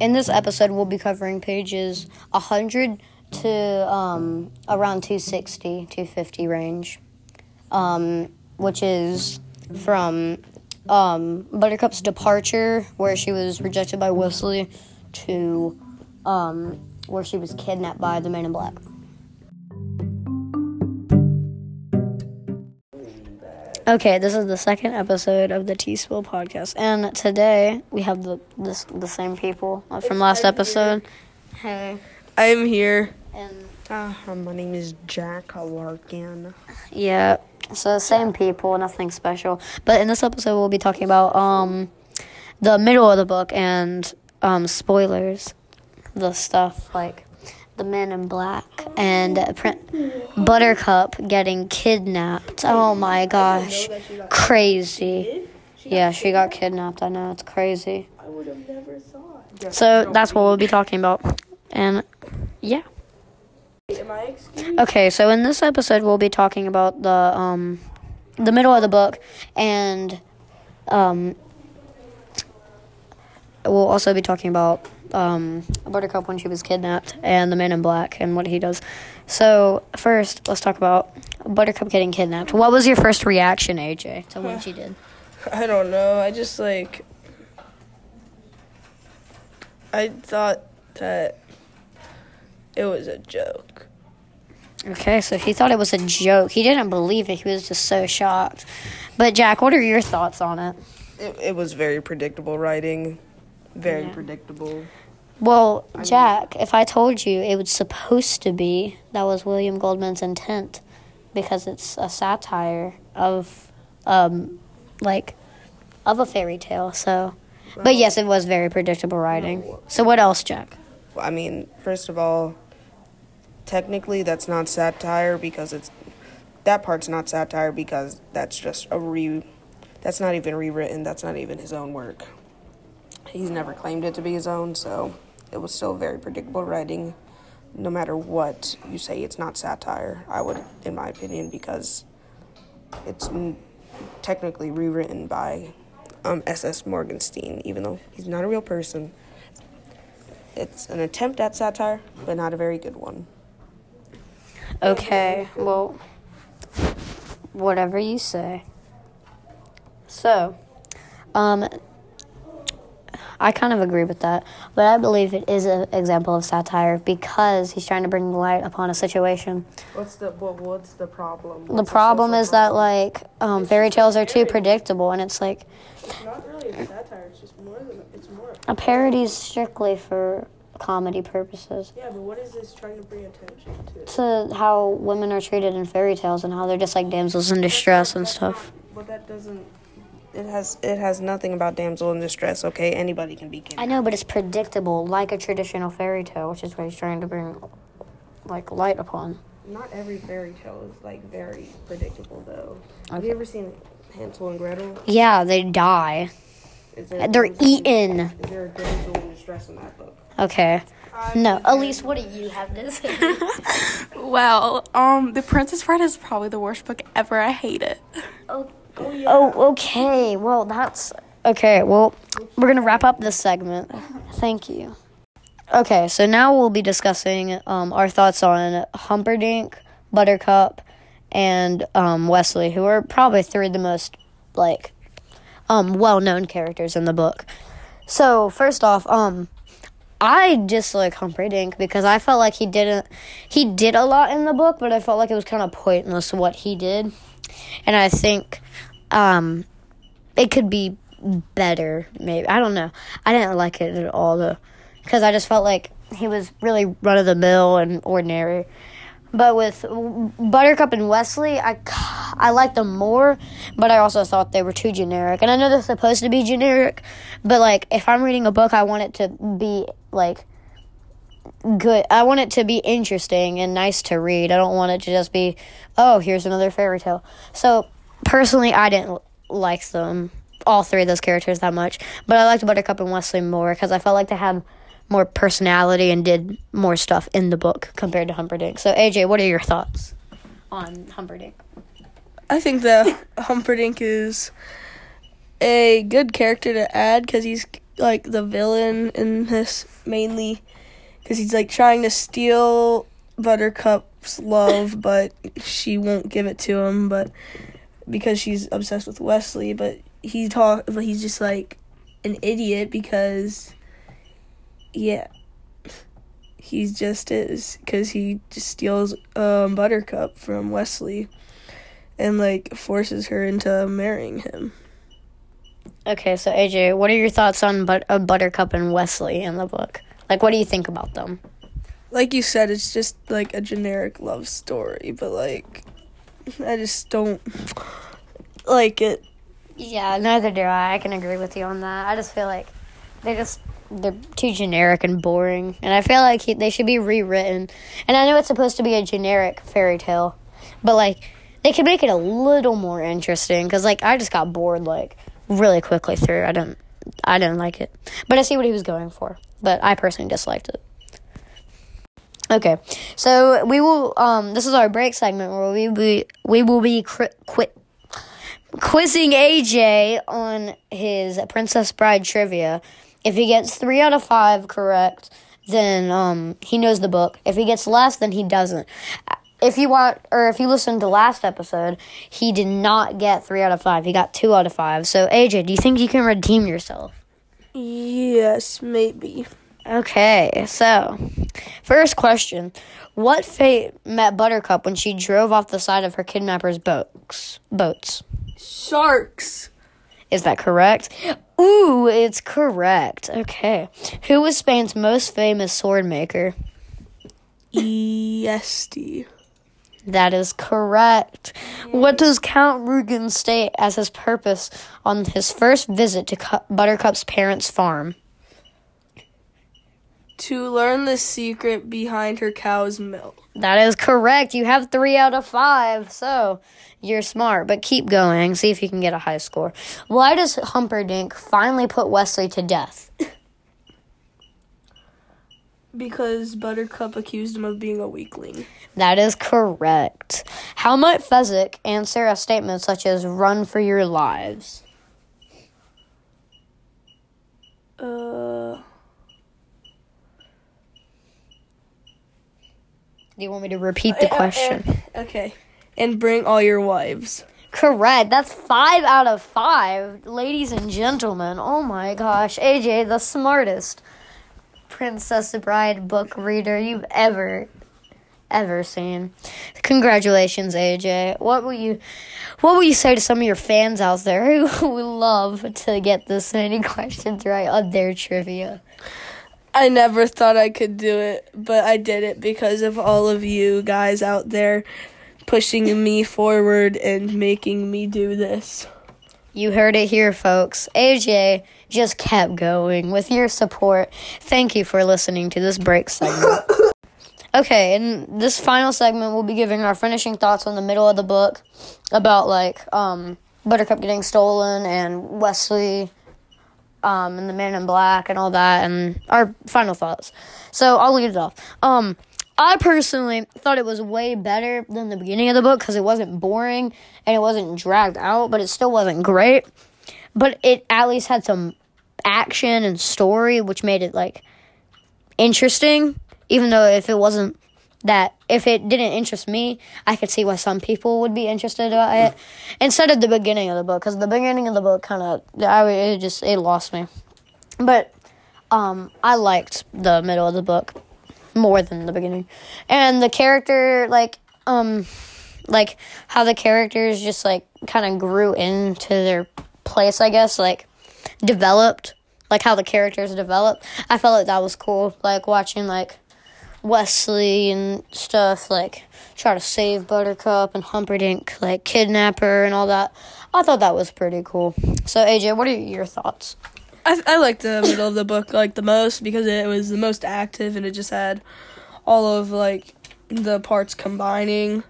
in this episode, we'll be covering pages 100 to um, around 260, 250 range, um, which is from um, Buttercup's departure, where she was rejected by Westley, to um, where she was kidnapped by the Man in Black. Okay, this is the second episode of the T Spill podcast, and today we have the this, the same people from last episode. Hey, I'm here. and Uh, my name is Jack Larkin. yeah, so same people, nothing special. But in this episode, we'll be talking about um the middle of the book and um spoilers, the stuff like the Men in Black and Buttercup getting kidnapped. Oh my gosh, crazy. Yeah, she got kidnapped. I know it's crazy. I would have never thought. So that's what we'll be talking about. And yeah. Okay, so in this episode we'll be talking about the um the middle of the book and um we'll also be talking about um Buttercup when she was kidnapped and the man in black and what he does. So first let's talk about Buttercup getting kidnapped. What was your first reaction, AJ, to what she did? I don't know. I just like. I thought that it was a joke. Okay, so he thought it was a joke. He didn't believe it. He was just so shocked. But Jack, what are your thoughts on it? It, it was very predictable writing. Very Yeah. predictable. Well, Jack, if I told you it was supposed to be, that was William Goldman's intent, because it's a satire of, um, like, of a fairy tale. So, but yes, it was very predictable writing. So, what else, Jack? I mean, first of all, technically that's not satire because it's that part's not satire because that's just a re that's not even rewritten, that's not even his own work. He's never claimed it to be his own, so it was still very predictable writing. No matter what you say, it's not satire. I would, in my opinion, because it's n- technically rewritten by um, S.S. Morgenstern, even though he's not a real person. It's an attempt at satire, but not a very good one. Okay, well, whatever you say. So, um, I kind of agree with that, but I believe it is an example of satire because he's trying to bring light upon a situation. What's the what, What's the problem? The problem is that like um, fairy tales are too predictable, and it's like it's not really a satire. It's just more than it's more. a parody is strictly for comedy purposes. Yeah, but what is this trying to bring attention to? To how women are treated in fairy tales and how they're just like damsels in distress and stuff. But that doesn't. It has it has nothing about damsel in distress. Okay, anybody can be I know, but it's predictable, like a traditional fairy tale, which is what he's trying to bring, like, light upon. Not every fairy tale is like very predictable though. Have you ever seen Hansel and Gretel? Yeah, they die. Is They're damsel- eaten. Is there a damsel in distress in that book? Okay. No, Elise, what do you have to say? Well, um, The Princess Bride is probably the worst book ever. I hate it. Oh, okay. Well, that's okay. Well, we're gonna wrap up this segment. Thank you. Okay, so now we'll be discussing um, our thoughts on Humperdinck, Buttercup, and um, Westley, who are probably three of the most like um, well-known characters in the book. So first off, um, I dislike Humperdinck because I felt like he didn't. He did a lot in the book, but I felt like it was kind of pointless what he did, and I think um, it could be better. Maybe I don't know. I didn't like it at all though, because I just felt like he was really run of the mill and ordinary. But with Buttercup and Westley, I, I liked them more, but I also thought they were too generic. And I know they're supposed to be generic, but like if I'm reading a book, I want it to be like good. I want it to be interesting and nice to read. I don't want it to just be, oh, here's another fairy tale. So personally, I didn't like them, all three of those characters that much, but I liked Buttercup and Westley more because I felt like they had more personality and did more stuff in the book compared to Humperdinck. So AJ, what are your thoughts on Humperdinck? I think that Humperdinck is a good character to add because he's like the villain in this mainly because he's like trying to steal Buttercup's love, but she won't give it to him. But because she's obsessed with Westley, but he talk, but he's just like an idiot because yeah, he's just is because he just steals um, Buttercup from Westley and like forces her into marrying him. Okay, so AJ, what are your thoughts on but- uh, Buttercup and Westley in the book? Like, what do you think about them? Like you said, it's just like a generic love story, but like I just don't like it. Yeah, neither do I. I can agree with you on that. I just feel like they just they're too generic and boring, and I feel like he, they should be rewritten. And I know it's supposed to be a generic fairy tale, but like they could make it a little more interesting. Because like I just got bored like really quickly through. I didn't I didn't like it, but I see what he was going for. But I personally disliked it. Okay, so we will. Um, this is our break segment where we be we will be quit quizzing AJ on his Princess Bride trivia. If he gets three out of five correct, then um, he knows the book. If he gets less, then he doesn't. If you want, or if you listen to last episode, he did not get three out of five. He got two out of five. So AJ, do you think you can redeem yourself? Yes, maybe. Okay, so first question: What fate met Buttercup when she drove off the side of her kidnapper's boats? Boats. Sharks. Is that correct? Ooh, it's correct. Okay. Who was Spain's most famous sword maker? Yeste. That is correct. What does Count Rugen state as his purpose on his first visit to Buttercup's parents' farm? To learn the secret behind her cow's milk. That is correct. You have three out of five, so you're smart. But keep going. See if you can get a high score. Why does Humperdinck finally put Westley to death? Because Buttercup accused him of being a weakling. That is correct. How might Fezzik answer a statement such as "Run for your lives"? Uh, Do you want me to repeat the uh, uh, uh, question? okay. And bring all your wives. Correct. That's five out of five, ladies and gentlemen. Oh my gosh, AJ, the smartest Princess Bride book reader you've ever, ever seen. Congratulations, AJ. What will you, what will you say to some of your fans out there who would love to get this many questions right on their trivia? I never thought I could do it, but I did it because of all of you guys out there pushing me forward and making me do this. You heard it here, folks. AJ just kept going with your support. Thank you for listening to this break segment. okay, in this final segment, we'll be giving our finishing thoughts on the middle of the book about like um, Buttercup getting stolen and Westley um, and the Man in Black and all that, and our final thoughts. So I'll leave it off. Um, I personally thought it was way better than the beginning of the book because it wasn't boring and it wasn't dragged out, but it still wasn't great. But it at least had some action and story, which made it like interesting. Even though if it wasn't that, if it didn't interest me, I could see why some people would be interested about it. Instead of the beginning of the book, because the beginning of the book kind of, I it just it lost me. But um, I liked the middle of the book more than the beginning. And the character like um like how the characters just like kind of grew into their place, I guess, like developed, like how the characters developed. I felt like that was cool, like watching like Westley and stuff like try to save Buttercup and Humperdinck like kidnap her and all that. I thought that was pretty cool. So AJ, what are your thoughts? I I liked the middle of the book like the most because it was the most active and it just had all of like the parts combining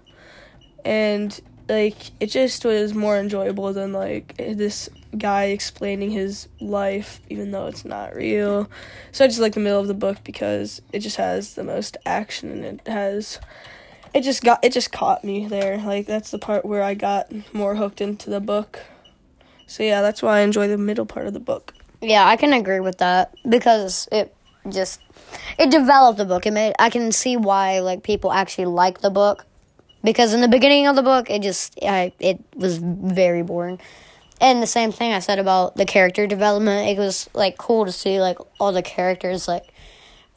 and like it just was more enjoyable than like this guy explaining his life even though it's not real. So I just like the middle of the book because it just has the most action and it has it just got it just caught me there. Like that's the part where I got more hooked into the book. So yeah, that's why I enjoy the middle part of the book. Yeah, I can agree with that because it just it developed the book. It made I can see why like people actually like the book because in the beginning of the book it just I it was very boring. And the same thing I said about the character development. It was like cool to see like all the characters like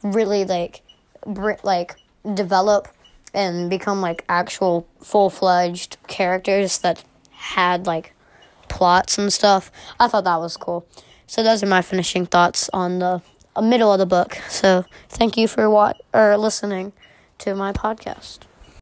really like br- like develop and become like actual full-fledged characters that had like plots and stuff. I thought that was cool. So those are my finishing thoughts on the middle of the book. So thank you for what or listening to my podcast.